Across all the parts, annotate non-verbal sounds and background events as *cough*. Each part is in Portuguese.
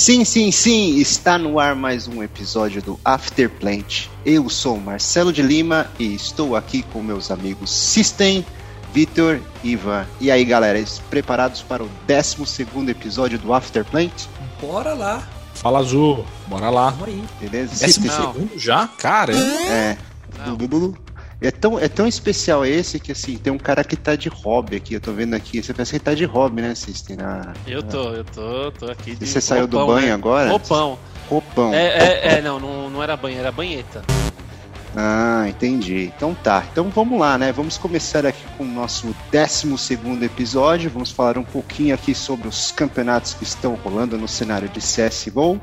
Sim, sim, sim, está no ar mais um episódio do Afterplant. Eu sou Marcelo de Lima e estou aqui com meus amigos System, Vitor, Ivan. E aí, galera, preparados para o 12 episódio do Afterplant? Bora lá! Fala Azul, bora lá. Vamos aí. Beleza? Décimo System? segundo já? Cara, É. Não. É tão, é tão especial esse que assim, tem um cara que tá de hobby aqui, eu tô vendo aqui. Você pensa que tá de hobby, né, System? Na... Eu tô, eu tô, tô aqui de E você saiu do roupão, banho né? agora? Roupão. Roupão. É, é, é, não, não, não era banho, era banheta. Ah, entendi. Então tá. Então vamos lá, né? Vamos começar aqui com o nosso 12 episódio. Vamos falar um pouquinho aqui sobre os campeonatos que estão rolando no cenário de CSGO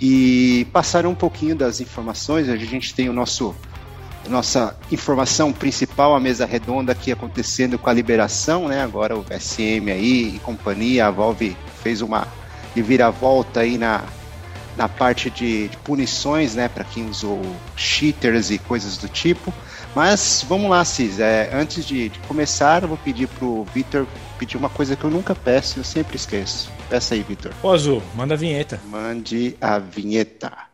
e passar um pouquinho das informações. A gente tem o nosso nossa informação principal, a mesa redonda aqui acontecendo com a liberação, né? Agora o SM aí e companhia, a Valve fez uma reviravolta aí na, na parte de, de punições, né, para quem usou cheaters e coisas do tipo. Mas vamos lá, Cis. É, antes de, de começar, eu vou pedir pro Vitor pedir uma coisa que eu nunca peço, eu sempre esqueço. Peça aí, Vitor. ô Azul, manda a vinheta. Mande a vinheta.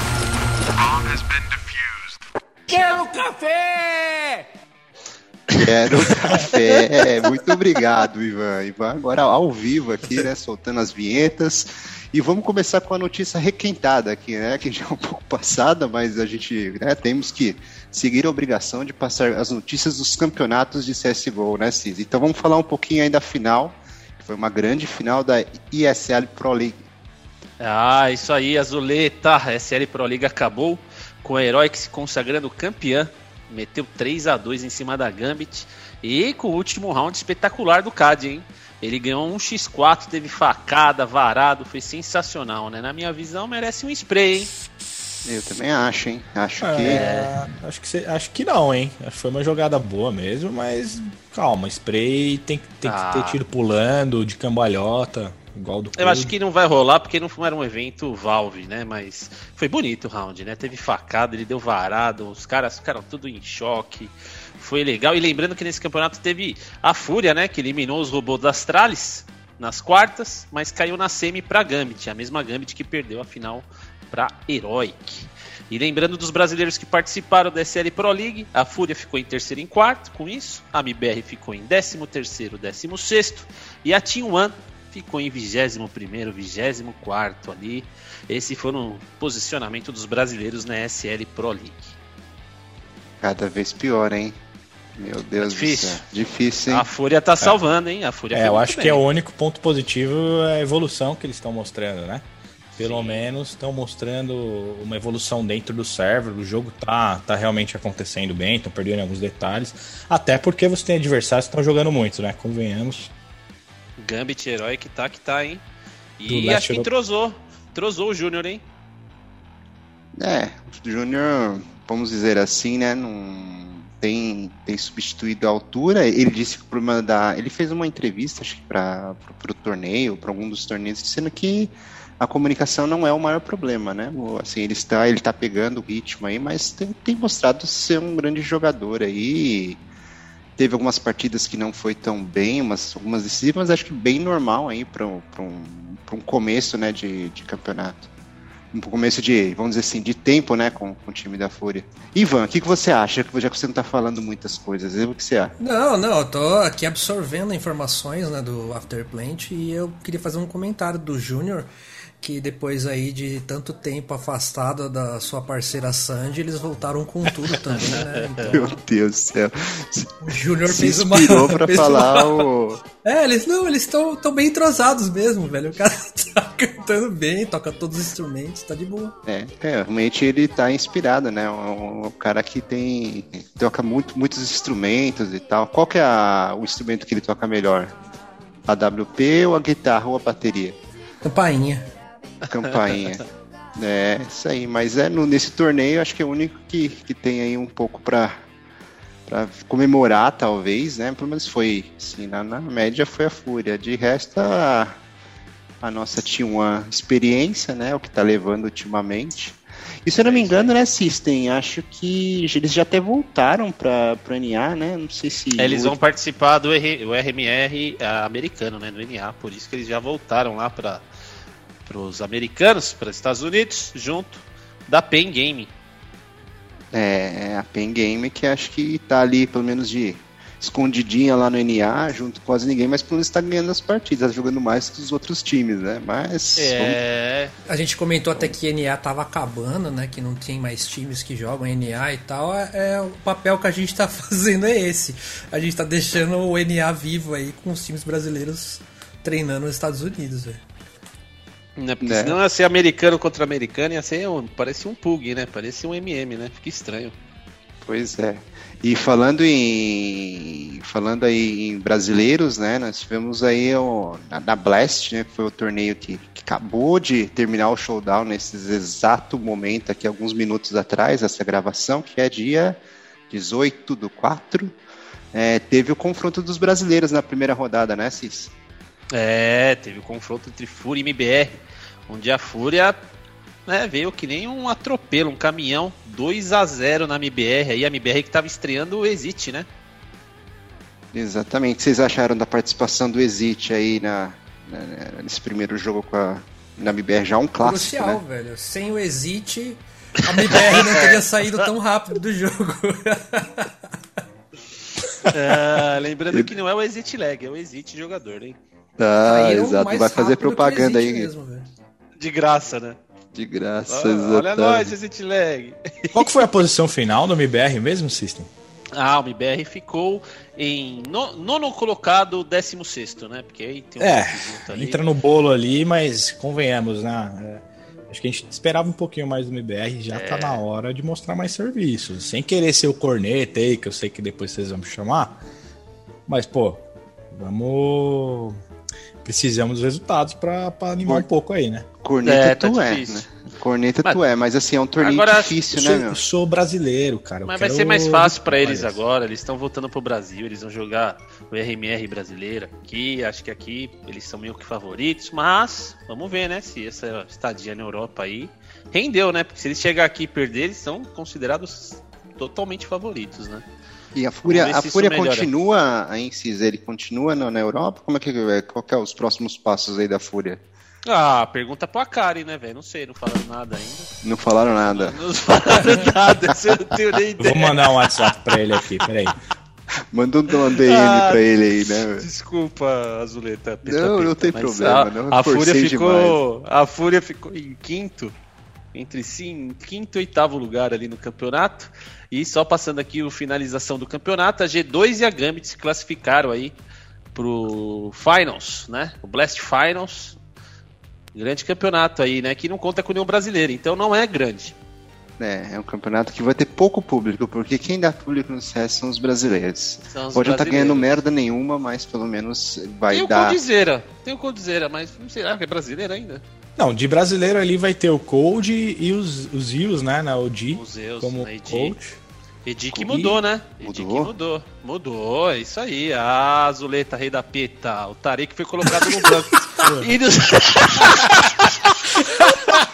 Quero café! Quero café. *laughs* Muito obrigado, Ivan. Ivan, agora ao vivo aqui, né? Soltando as vinhetas. E vamos começar com a notícia requentada aqui, né? Que já é um pouco passada, mas a gente né, temos que seguir a obrigação de passar as notícias dos campeonatos de CSGO, né, Cis? Então vamos falar um pouquinho aí da final, que foi uma grande final da ESL Pro League. Ah, isso aí, Azuleta. A SL Pro League acabou com a Herói se consagrando campeã. Meteu 3 a 2 em cima da Gambit. E com o último round espetacular do CAD, hein? Ele ganhou um x4, teve facada, varado, foi sensacional, né? Na minha visão, merece um spray, hein? Eu também acho, hein? Acho É, acho, que cê- acho que não, hein? Acho que foi uma jogada boa mesmo, mas calma, spray tem, que- tem Ah. que ter tiro pulando, de cambalhota, igual do Eu acho que não vai rolar porque não era um evento Valve, né? Mas foi bonito o round, né? Teve facada, ele deu varado, os caras ficaram tudo em choque. Foi legal. E lembrando que nesse campeonato teve a Fúria, né? Que eliminou os robôs das Astralis nas quartas, mas caiu na semi pra Gambit. A mesma Gambit que perdeu a final pra Heroic. E lembrando dos brasileiros que participaram da SL Pro League, a Fúria ficou em terceiro e em quarto com isso, a MBR ficou em décimo terceiro, décimo sexto, e a Team One ficou em 21 primeiro, 24 quarto ali. Esse foi o posicionamento dos brasileiros na SL Pro League. cada vez pior, hein? Meu Deus difícil. do céu. Difícil, hein? A Fúria tá salvando, hein? A Fúria É, eu acho que bem. é o único ponto positivo é a evolução que eles estão mostrando, né? Pelo Sim. menos estão mostrando uma evolução dentro do server, o jogo tá, tá realmente acontecendo bem, estão perdendo alguns detalhes. Até porque você tem adversários que estão jogando muito, né? Convenhamos. Gambit Herói que tá, que tá, hein? E acho que entrosou. Entrosou o Júnior, hein? É, o Júnior, vamos dizer assim, né, não tem, tem substituído a altura. Ele disse que o problema da. Ele fez uma entrevista, acho que para o torneio, para algum dos torneios, dizendo que a comunicação não é o maior problema, né? Assim, ele está, ele está pegando o ritmo aí, mas tem, tem mostrado ser um grande jogador aí. Teve algumas partidas que não foi tão bem, umas, algumas decisivas, mas acho que bem normal aí para um, um, começo né, de, de campeonato um começo de, vamos dizer assim, de tempo, né, com, com o time da Fúria. Ivan, o que, que você acha? Já que você não tá falando muitas coisas, o que você acha? Não, não, eu tô aqui absorvendo informações né, do Afterplant e eu queria fazer um comentário do Júnior que depois aí de tanto tempo afastado da sua parceira Sandy, eles voltaram com tudo também, né? *laughs* Meu Então, Deus do céu. o Júnior fez uma. pra *laughs* fez falar uma- o... É, eles não, eles estão tão bem entrosados mesmo, velho. O cara *laughs* tá cantando bem, toca todos os instrumentos, tá de boa. É, é, realmente ele tá inspirado, né? Um, um cara que tem. toca muito, muitos instrumentos e tal. Qual que é a- o instrumento que ele toca melhor? A WP ou a guitarra ou a bateria? Campainha. Campainha. *laughs* é, isso aí. Mas é no, nesse torneio, acho que é o único que, que tem aí um pouco pra, pra comemorar, talvez, né? Pelo menos foi, assim, na, na média foi a Fúria. De resto, a, a nossa T1 experiência, né? O que tá levando ultimamente. E se eu não me engano, né, System? Acho que eles já até voltaram pra, pro NA, né? Não sei se. É, eles vão participar do R- o RMR americano, né? Do NA. Por isso que eles já voltaram lá para os americanos, para os Estados Unidos, junto da Pen Game. É, a Pen Game que acho que tá ali, pelo menos de escondidinha lá no NA, junto com quase ninguém, mas pelo menos tá ganhando as partidas, tá jogando mais que os outros times, né? Mas. vamos- É. A gente comentou até que NA tava acabando, né? Que não tem mais times que jogam NA e tal. É, é, o papel que a gente tá *laughs* fazendo é esse. A gente tá deixando o NA vivo aí com os times brasileiros treinando nos Estados Unidos, velho. Né? Porque Né? senão ia ser americano contra americano, ia ser um, parece um Pug, né? Parece um MM, né? Fica estranho. Pois é. E falando em falando aí em brasileiros, né? Nós tivemos aí o, na, na Blast, né? Que foi o torneio que, que acabou de terminar o showdown nesse exato momento aqui, alguns minutos atrás, essa gravação, que é dia 18 do 4. É, teve o confronto dos brasileiros na primeira rodada, né, Cis? É, teve o confronto entre Fúria e MBR, onde a Fúria né, veio que nem um atropelo, um caminhão, 2 a 0 na MBR, aí a MBR que tava estreando o Exit, né? Exatamente. O que vocês acharam da participação do Exit aí na, na- nesse primeiro jogo com a, na BBR? Já um clássico, Crucial, né? velho. Sem o Exit, a MBR não teria *laughs* saído tão rápido do jogo. *laughs* É, lembrando que não é o Exit Lag, é o Exit jogador, hein? Ah, exato. Vai fazer propaganda aí. mesmo. De graça, né? De graça, Ó, olha exatamente. nós, Exit Lag. *laughs* Qual que foi a posição final do MBR mesmo, System? Ah, o MBR ficou em no- nono colocado, décimo sexto, né? Porque aí tem um É, entra no bolo ali, mas convenhamos, né? É, acho que a gente esperava um pouquinho mais do MBR, já tá na hora de mostrar mais serviços. Sem querer ser o corneta aí, que eu sei que depois vocês vão me chamar. Mas, pô, vamos. Precisamos dos resultados pra, pra animar um pouco aí, né? Corneta É, tá tu é, difícil. né? Corneta Mas- tu é, mas assim, é um torneio Agora, difícil, Eu né, sou, meu? eu sou brasileiro, cara. eu Mas vai quero ser mais fácil pra eles vitórias. agora. Eles estão voltando pro Brasil, eles vão jogar o RMR brasileiro aqui. Acho que aqui eles são meio que favoritos, mas vamos ver, né? Se essa estadia na Europa aí rendeu, né? Porque se eles chegar aqui e perder, eles são considerados totalmente favoritos, né? E a Fúria, a Fúria continua a Incis, ele continua na, na Europa? Como é que é? Qual que é os próximos passos aí da Fúria? Ah, pergunta pro Akari, né, velho? Não sei, não falaram nada ainda. Não falaram nada. Não falaram *laughs* nada, eu não tenho nem ideia. vou mandar um WhatsApp pra ele aqui, peraí. Manda um DM Ah, pra ele aí, né? Desculpa, Azuleta. peta, Não, não peta, tem problema, A, não a Fúria ficou, a Fúria ficou em quinto, entre sim, quinto e oitavo lugar ali no campeonato. E só passando aqui o finalização do campeonato, a G2 e a Gambit se classificaram aí pro Finals, né? O Blast Finals. Grande campeonato aí, né? Que não conta com nenhum brasileiro, então não é grande. É, é um campeonato que vai ter pouco público, porque quem dá público no CS são os brasileiros. São os Pode não estar brasileiros. ganhando merda nenhuma, mas pelo menos vai Tem o dar. Coldzera, tem o Coldzera, mas não sei, ah, é brasileiro ainda? Não, de brasileiro ali vai ter o Cold e os, os Ios, né? Na OG, Os Zeus, como na ED. coach. Edi que mudou, né? Edi que mudou? mudou. Mudou, é isso aí. Ah, Azuleta, rei da peta. O Tarek foi colocado no banco. *laughs* e nos... *laughs*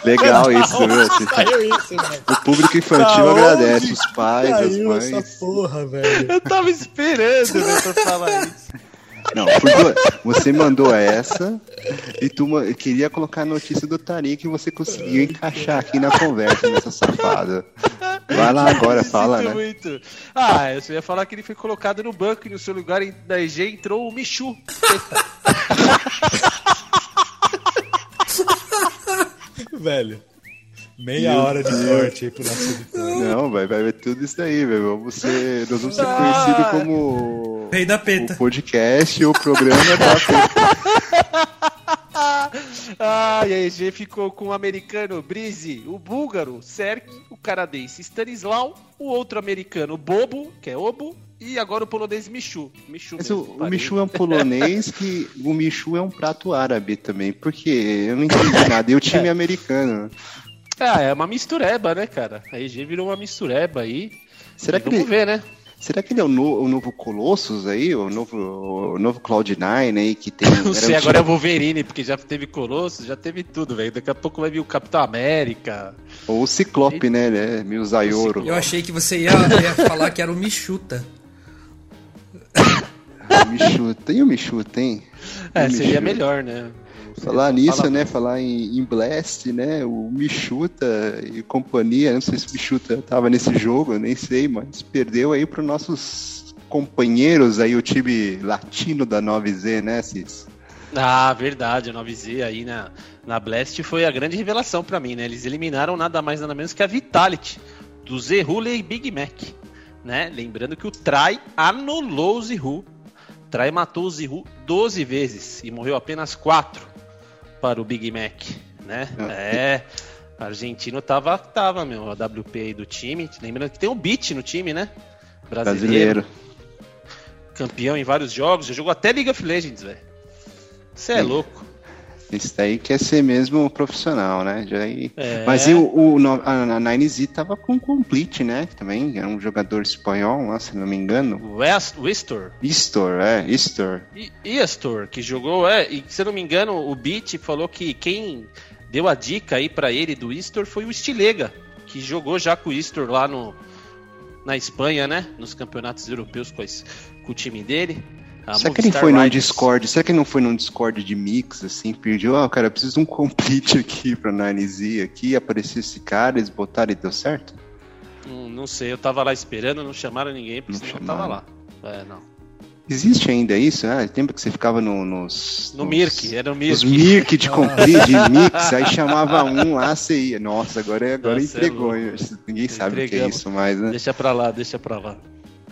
Legal isso, viu? Isso, velho. O público infantil Tá agradece, onde os pais, as mães. essa porra, velho. Eu tava esperando né, pra falar isso. Não, você mandou essa e tu queria colocar a notícia do Tarik e você conseguiu encaixar aqui na conversa, nessa safada. Vai lá agora, fala, né? muito. Ah, eu só ia falar que ele foi colocado no banco e no seu lugar em- da EG entrou o Michu. *laughs* velho. Meia Meu hora de sorte aí pro nosso editor. Não, vai, vai ver tudo isso daí, velho. Vamos ser, nós vamos ser Ah. conhecidos como Rei da o peta. podcast, o programa da *laughs* Ah, e a EG ficou com o americano Brise, o búlgaro, Serk, o canadense Stanislau, o outro americano Bobo, que é Obo, e agora o polonês Michu. Michu Mas mesmo, o, o. Michu é um polonês que. O Michu é um prato árabe também, porque eu não entendi *laughs* nada. E o time é americano. Ah, é uma mistureba, né, cara? A EG virou uma mistureba aí. Será E que vamos ele, ver, né? será que ele é o, no- o novo Colossus aí? O novo, o novo Cloud9 aí que tem. *laughs* Não sei, um agora é o Wolverine, porque já teve Colossus, já teve tudo, velho. Daqui a pouco vai vir o Capitão América. Ou o Ciclope, né? né? Mil Zayoro. Eu achei que você ia, ia falar que era o Michuta. *coughs* O Michuta. E o Michuta, hein? É, O seria Michuta. melhor, né? Falar nisso, Fala- né? Falar em, em Blast, né? O Michuta e companhia, não sei se o Michuta tava nesse jogo, eu nem sei, mas perdeu aí para nossos companheiros aí, o time latino da 9Z, né, Cis? Ah, verdade, a 9Z aí na, na Blast foi a grande revelação pra mim, né? Eles eliminaram nada mais nada menos que a Vitality do Zerhule e Big Mac, né? Lembrando que o Trai anulou o Zerhu. Trai matou o Zerhu 12 vezes e morreu apenas 4 para o Big Mac, né? Ah. É, argentino tava, tava, meu, a WP aí do time. Lembrando que tem o Beat no time, né? Brasileiro. Campeão em vários jogos, já jogou até League of Legends, velho. Você é Sim. louco. Esse daí quer ser mesmo profissional, né? Já aí... É. Mas e o, o a, a 9Z tava com Complete, né? Também era um jogador espanhol, lá, se não me engano. West, Wistor Istor, é, Istor. Iastor, que jogou, é, e se eu não me engano, o Beat falou que quem deu a dica aí pra ele do Istor foi o Stilega, que jogou já com o Istor lá no, na Espanha, né? Nos campeonatos europeus com, esse- com o time dele. A Será que ele foi num Riders. Discord? Será que ele não foi num Discord de mix, assim, pediu, ó, cara, eu preciso de um complete aqui pra 9Z aqui, apareceu esse cara, eles botaram e deu certo? Hum, não sei, eu tava lá esperando, não chamaram ninguém, porque Não senão eu chamaram. tava lá. É, não. Existe ainda isso, né? Lembra que você ficava no, nos... No nos- Mirk, era o Mirk. Os Mirk de *laughs* complete, de mix, aí chamava um lá, você ia. Nossa, agora, agora Nossa, é entregou, hein? ninguém sabe o que é isso mais, né? Deixa pra lá, deixa pra lá.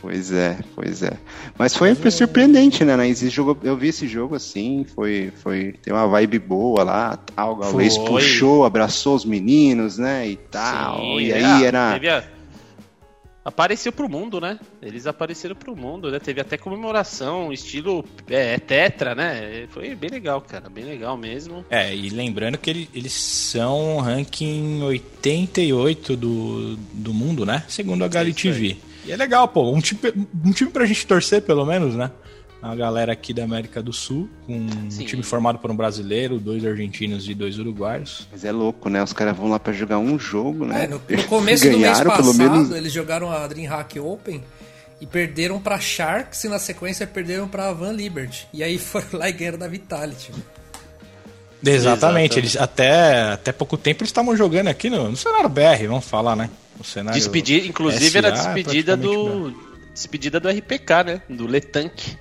Pois é, pois é. Mas foi, foi surpreendente, né? né? Esse jogo, eu vi esse jogo assim, foi, foi tem uma vibe boa lá, tal. O Foi. puxou, abraçou os meninos, né? E tal. Sim, e é, aí era. teve a- Apareceu pro mundo, né? Eles apareceram pro mundo, né? Teve até comemoração, estilo é, tetra, né? Foi bem legal, cara. Bem legal mesmo. É, e lembrando que ele- eles são ranking 88 do, do mundo, né? Segundo a Gali É isso TV. E é legal, pô. Um time, um time pra gente torcer, pelo menos, né? A galera aqui da América do Sul, com Sim. um time formado por um brasileiro, dois argentinos e dois uruguaios. Mas é louco, né? Os caras vão lá pra jogar um jogo, né? É, no, no começo do mês passado, menos. eles jogaram a DreamHack Open e perderam pra Sharks e na sequência perderam pra Van Liberty. E aí *laughs* foram lá e ganharam da Vitality. Exatamente, Exatamente. eles até, até pouco tempo eles estavam jogando aqui no, no cenário BR, vamos falar, né? No cenário Despedida, inclusive era SA, despedida praticamente do. Despedida do RPK, né? Do Letank.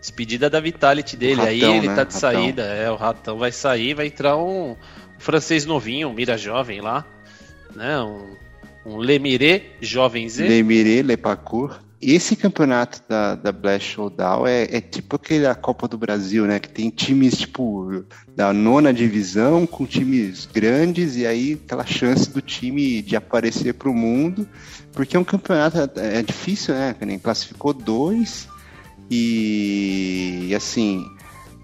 Despedida da Vitality dele. O Aí ratão, ele né? tá de Ratão. saída. É, o ratão vai sair, vai entrar um, um francês novinho, um mira jovem lá. Né? Um, um Lemiré jovem Z. Lemiré, Lepacour. Esse campeonato da, da Blast Showdown é, é tipo aquele a Copa do Brasil, né? Que tem times, tipo, da nona divisão, com times grandes, e aí aquela chance do time de aparecer pro mundo. Porque é um campeonato, é difícil, né? Que nem classificou dois, e, e assim.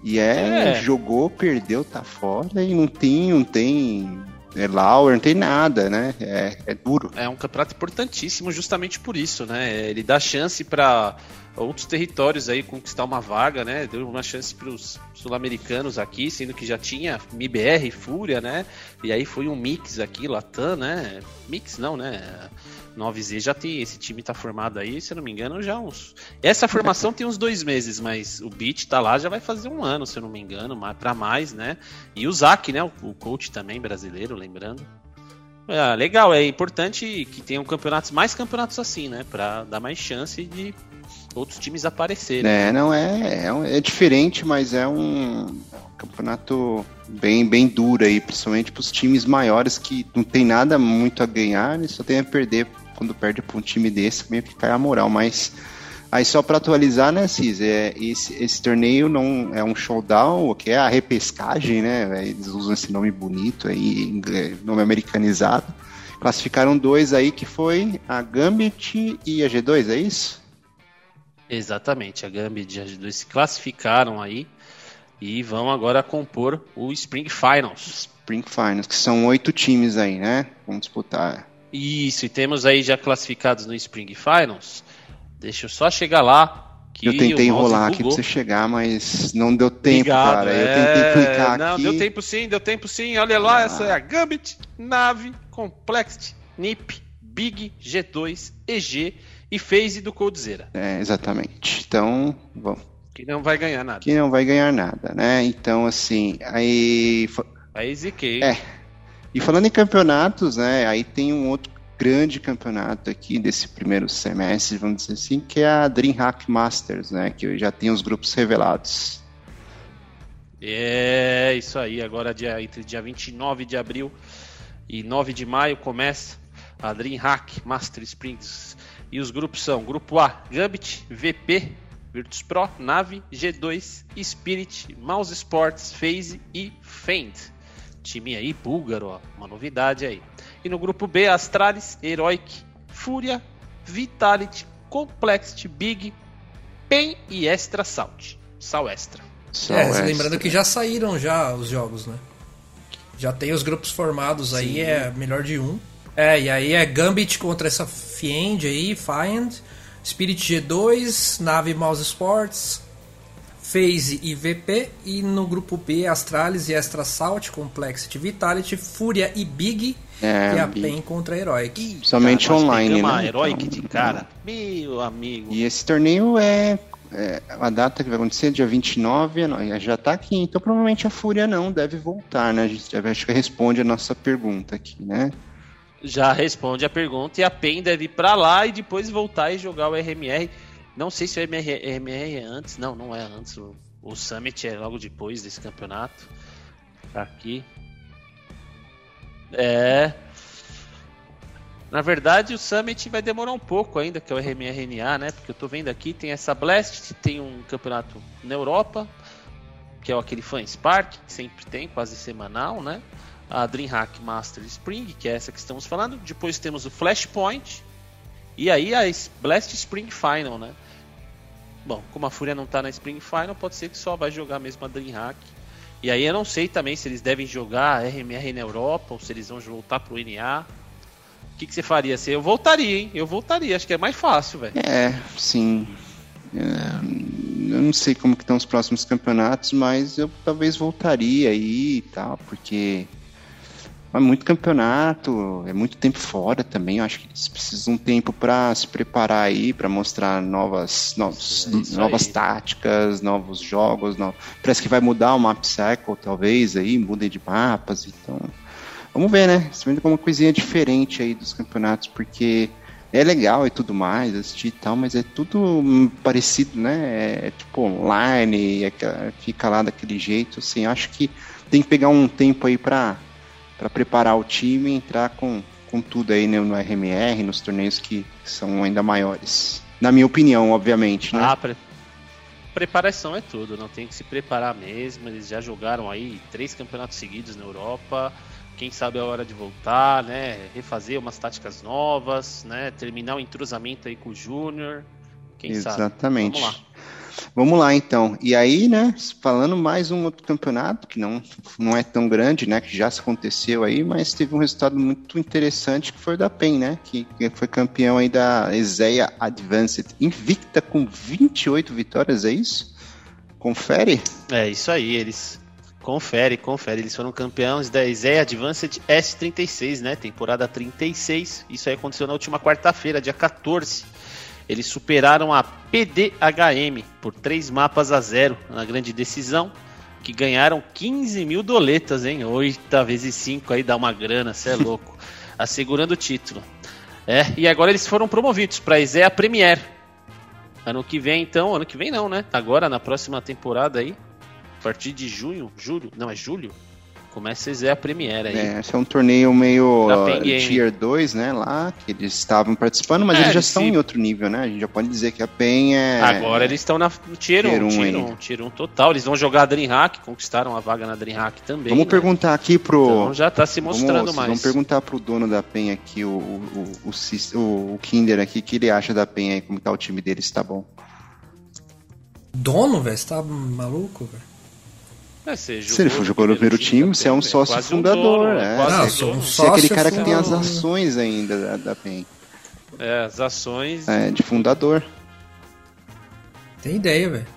E é, É. jogou, perdeu, tá fora, e não tem, não tem é Lauer, não tem nada, né? É, é duro. É um campeonato importantíssimo justamente por isso, né? Ele dá chance para outros territórios aí conquistar uma vaga, né? Deu uma chance para os sul-americanos aqui, sendo que já tinha MIBR, Fúria, né? E aí foi um mix aqui, Latam, né? Mix não, né? 9Z já tem, esse time tá formado aí, se eu não me engano, já uns. Essa formação tem uns dois meses, mas o Beat tá lá já vai fazer um ano, se eu não me engano, pra mais, né? E o Zac, né? O coach também brasileiro, lembrando. É, legal, é importante que tenham campeonatos, mais campeonatos assim, né? Pra dar mais chance de outros times aparecerem. É, não é, é, um- é diferente, mas é um campeonato bem, bem duro aí, principalmente para os times maiores que não tem nada muito a ganhar e só tem a perder quando perde para um time desse, meio que cai a moral. Mas aí só para atualizar, né, Cis, é, esse, esse torneio não é um showdown, o que é a repescagem, né? Eles usam esse nome bonito aí, nome americanizado. Classificaram dois aí que foi a Gambit e a G2, é isso? Exatamente, a Gambit e a G2 se classificaram aí e vão agora compor o Spring Finals. Spring Finals, que são oito times aí, né? Vamos disputar. Isso, e temos aí já classificados no Spring Finals. Deixa eu só chegar lá. Que eu tentei enrolar aqui pra você chegar, mas não deu tempo, Obrigado, cara. Eu é, tentei clicar Não, aqui. deu tempo sim, deu tempo sim. Olha lá, Ah. essa é a Gambit, Nave, Complexity, NIP, Big, G2, EG e Phase do Coldzera. É, exatamente. Então, vamos. Que não vai ganhar nada. Que não vai ganhar nada, né? Então, assim, aí. Aí ziquei. É. E falando em campeonatos, né? Aí tem um outro grande campeonato aqui desse primeiro semestre, vamos dizer assim, que é a DreamHack Masters, né? Que já tem os grupos revelados. É, isso aí. Agora, dia, entre dia 29 de abril e 9 de maio, começa a DreamHack Master Springs. E os grupos são: Grupo A, Gambit, VP, Virtus Pro, Nave, G2, Spirit, Mouse Sports, Phase e Fend. Time aí búlgaro, ó, uma novidade aí. E no grupo B, Astralis, Heroic, Fúria, Vitality, Complexity, Big, PEN e Extra Salt. Sal Extra. Só É, essa. lembrando que já saíram já os jogos, né? Já tem os grupos formados aí, é melhor de um. É, e aí é Gambit contra essa Fiend aí, Fiend, Spirit G2, Nave Mouse Sports, FaZe e VP, e no grupo B Astralis e Extra Salt, Complexity, Vitality, Fúria e Big, É, e a Big. PEN contra a Heroic. Somente Cara, online, né? Heroic Então, de cara. Meu amigo. E esse torneio é, é a data que vai acontecer dia 29, não, já tá aqui, então provavelmente a Fúria não deve voltar, né? A gente já acho que responde a nossa pergunta aqui, né? Já responde a pergunta e a PEN deve ir pra lá e depois voltar e jogar o RMR. Não sei se o RMR, RMR é antes. Não, não é antes. O, o Summit é logo depois desse campeonato. Tá aqui. É. Na verdade, o Summit vai demorar um pouco ainda, que é o RMRNA, né? Porque eu tô vendo aqui, tem essa Blast, tem um campeonato na Europa, que é aquele Fan Spark, que sempre tem, quase semanal, né? A DreamHack Master Spring, que é essa que estamos falando. Depois temos o Flashpoint. E aí a Blast Spring Final, né? Bom, como a Fúria não tá na Spring Final, pode ser que só vai jogar mesmo a DreamHack. E aí eu não sei também se eles devem jogar RMR na Europa ou se eles vão voltar pro NA. O que, que você faria? Eu voltaria, hein? Eu voltaria, acho que é mais fácil, velho. É, sim. É, eu não sei como que estão os próximos campeonatos, mas eu talvez voltaria aí e tal, porque é muito campeonato, é muito tempo fora também. Eu acho que eles precisam de um tempo para se preparar aí, para mostrar novas, novos, isso novas aí. táticas, novos jogos. Parece que vai mudar o map cycle, talvez aí, mudem de mapas, então. Vamos ver, né? Você vendo como uma coisinha diferente aí dos campeonatos, porque é legal e tudo mais, assistir e tal, mas é tudo parecido, né? É tipo online, é fica lá daquele jeito, assim. eu Acho que tem que pegar um tempo aí pra, pra preparar o time e entrar com, com tudo aí né, no RMR, nos torneios que são ainda maiores. Na minha opinião, obviamente, né? Ah, pre- preparação é tudo, não tem que se preparar mesmo. Eles já jogaram aí três campeonatos seguidos na Europa. Quem sabe é a hora de voltar, né? Refazer umas táticas novas, né? Terminar o entrosamento aí com o Júnior. Quem Exatamente. sabe? Vamos lá. Vamos lá então. E aí, né, falando mais um outro campeonato que não, não é tão grande, né, que já se aconteceu aí, mas teve um resultado muito interessante que foi o da PEN, né, que, que foi campeão aí da Ezeia Advanced, invicta com 28 vitórias, é isso? Confere? É isso aí, eles. Confere, confere. Eles foram campeões da ESEA Advanced S36, né? Temporada 36. Isso aí aconteceu na última quarta-feira, dia 14. Eles superaram a PDHM por 3 mapas a 0 na grande decisão. Que ganharam 15 mil doletas, hein? 8 vezes 5 aí dá uma grana, cê é *laughs* louco. Assegurando o título. É, e agora eles foram promovidos para a Premier. Ano que vem, então, ano que vem não, né? Agora na próxima temporada aí, a partir de junho, julho, não é julho? Começa a ser a Premiere aí. É, esse é um torneio meio uh, Game. Tier 2, né? Lá, que eles estavam participando, mas É, eles já eles estão se- em outro nível, né? A gente já pode dizer que a PEN é. Agora eles estão na- no Tier 1, Tier um Tier 1, ainda. Tier 1 total. Eles vão jogar a DreamHack, conquistaram a vaga na DreamHack também. Vamos né? perguntar aqui pro. Então já tá se mostrando vamos, mais. Vamos perguntar pro dono da PEN aqui, o, o, o, o- o Kinder aqui, o que ele acha da PEN aí, como tá o time dele, se tá bom. Dono, velho? Você tá maluco, velho? É, você Se ele for jogou no primeiro time, você é um sócio quase fundador, dono, é. quase Não, um sou um. Você é aquele cara que tem as ações ainda da, da PEN. É, as ações. É, de fundador. Tem ideia, velho.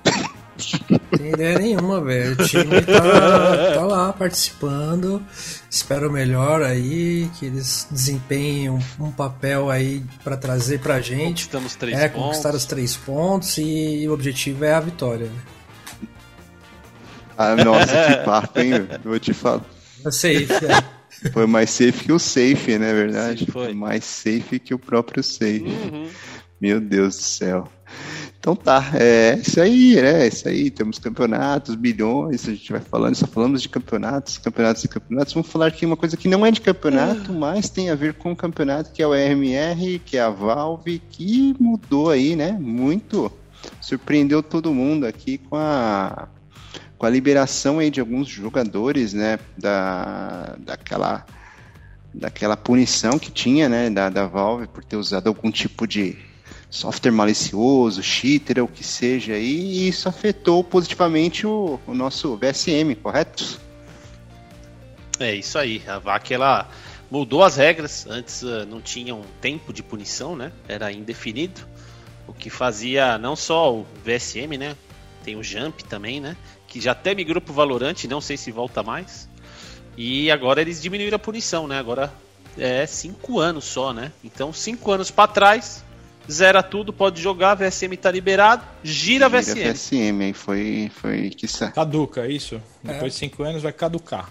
*laughs* Tem ideia nenhuma, velho. O time tá, tá lá participando. Espero o melhor aí, que eles desempenhem um, um papel aí pra trazer pra gente. Conquistamos três é, pontos. conquistar os três pontos e o objetivo é a vitória. Né? Ah, nossa, que papo, hein? Eu vou te falar. Eu sei, é. Foi mais safe que o safe, né, verdade? Sim, foi. Mais safe que o próprio safe. Uhum. Meu Deus do céu. Então tá, é isso aí, né? É isso aí. Temos campeonatos, bilhões, a gente vai falando, só falamos de campeonatos, campeonatos e campeonatos. Vamos falar aqui uma coisa que não é de campeonato, mas tem a ver com o campeonato, que é o RMR, que é a Valve, que mudou aí, né? Muito. Surpreendeu todo mundo aqui com a com a liberação aí de alguns jogadores, né, da, daquela, daquela punição que tinha, né, da, da Valve por ter usado algum tipo de software malicioso, cheater, o que seja e isso afetou positivamente o, o nosso VSM, correto? É isso aí. A VAC ela mudou as regras. Antes ah, não tinha um tempo de punição, né? Era indefinido. O que fazia não só o VSM, né? Tem o Jump também, né? Que já até migrou pro Valorant, não sei se volta mais. E agora eles diminuíram a punição, né? Agora é cinco anos só, né? Então cinco anos pra trás, zera tudo, pode jogar, VSM tá liberado, gira, Vira VSM. VSM, aí foi, foi que Caduca, é isso? Depois de 5 anos vai caducar.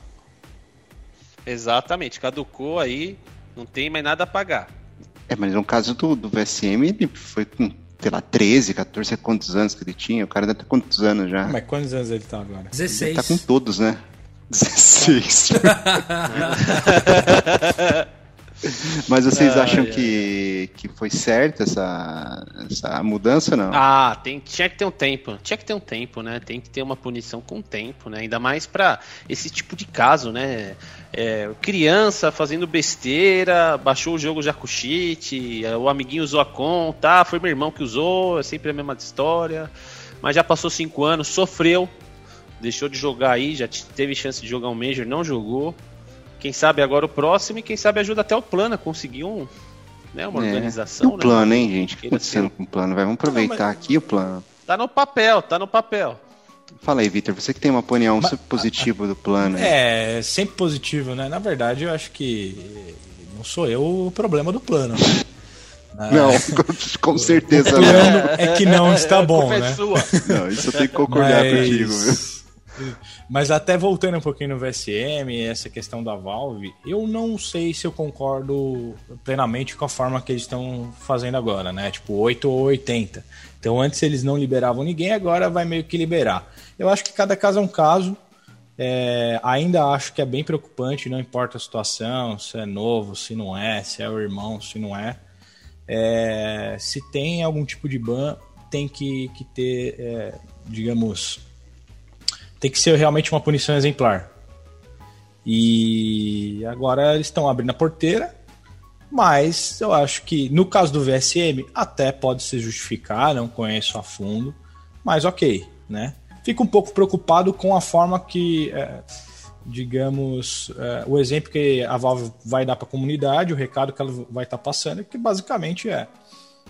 Exatamente, caducou aí, não tem mais nada a pagar. É, mas no caso do, do VSM, ele foi com, sei lá, 13, 14, quantos anos que ele tinha? O cara deve ter quantos anos já? Mas quantos anos ele tá agora? 16. Tá com todos, né? *laughs* 16. *laughs* *laughs* *laughs* Mas vocês Ai, acham ai. que, que foi certa essa, essa mudança ou não? Ah, tem, tinha que ter um tempo. Tinha que ter um tempo, né? Tem que ter uma punição com tempo, né? Ainda mais pra esse tipo de caso, né? É, criança fazendo besteira, baixou o jogo já com cheat, é, o amiguinho usou a conta, ah, foi meu irmão que usou, é sempre a mesma história. Mas já passou cinco anos, sofreu, deixou de jogar aí, já teve chance de jogar um Major, não jogou. Quem sabe agora o próximo e quem sabe ajuda até o plano a conseguir um, né, uma É. organização. E o né? plano, hein, gente? O que acontecendo com o plano? Vai, vamos aproveitar aqui o plano. Tá no papel, tá no papel. Fala aí, Vitor, você que tem uma opinião super positiva do plano. aí. É, sempre positivo, né? Na verdade, eu acho que não sou eu o problema do plano. né? *laughs* Não, com, com certeza O não. plano é que não está bom, culpa é né? sua. Não, isso eu tenho que concordar contigo, viu? *laughs* Mas... Até voltando um pouquinho no VSM, essa questão da Valve, eu não sei se eu concordo plenamente com a forma que eles estão fazendo agora, né? Tipo 8 ou 80. Então antes eles não liberavam ninguém, agora vai meio que liberar. Eu acho que cada caso é um caso. É, ainda acho que é bem preocupante, não importa a situação, se é novo, se não é, se é o irmão, se não é. É, se tem algum tipo de ban, tem que, que ter, é, digamos, tem que ser realmente uma punição exemplar. E agora eles estão abrindo a porteira, mas eu acho que no caso do VSM até pode se justificar, não conheço a fundo, mas ok, né? Fico um pouco preocupado com a forma que, é, digamos, é, o exemplo que a Valve vai dar para a comunidade, o recado que ela vai estar passando, que basicamente é: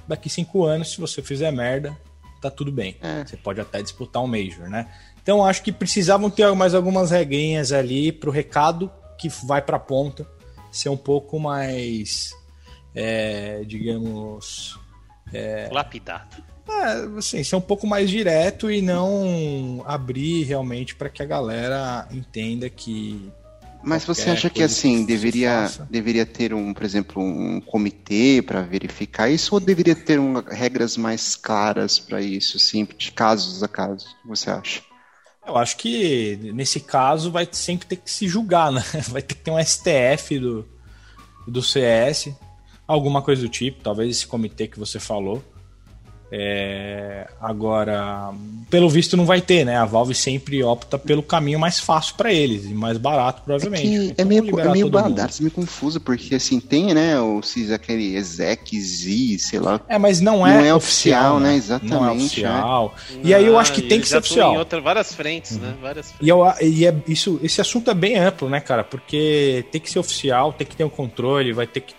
daqui cinco anos, se você fizer merda, tá tudo bem. É. Você pode até disputar um Major, né? Então acho que precisavam ter mais algumas regrinhas ali pro recado que vai pra ponta ser um pouco mais, é, digamos, Lapidado. é, assim, ser um pouco mais direto e não abrir realmente para que a galera entenda que Mas você acha que assim, deveria, deveria ter um, por exemplo, um comitê para verificar isso ou deveria ter um- regras mais claras para isso, assim, de casos a casos? O que você acha? Eu acho que nesse caso vai sempre ter que se julgar, né? *laughs* Vai ter que ter um STF do, do CS, alguma coisa do tipo, talvez esse comitê que você falou. É, agora, pelo visto não vai ter, né? A Valve sempre opta pelo caminho mais fácil para eles e mais barato, provavelmente. É, que Então, é meio, é meio badar, meio confuso, porque assim, tem, né, o CIS, aquele Exec, Z, sei lá. É, mas não é, Não é oficial, né? Não é Exatamente, oficial. E aí eu acho que Ah, tem que ser oficial. Em outra, várias frentes, né? Várias E, eu, e é, isso, esse assunto é bem amplo, né, cara? Porque tem que ser oficial, tem que ter um controle, vai ter que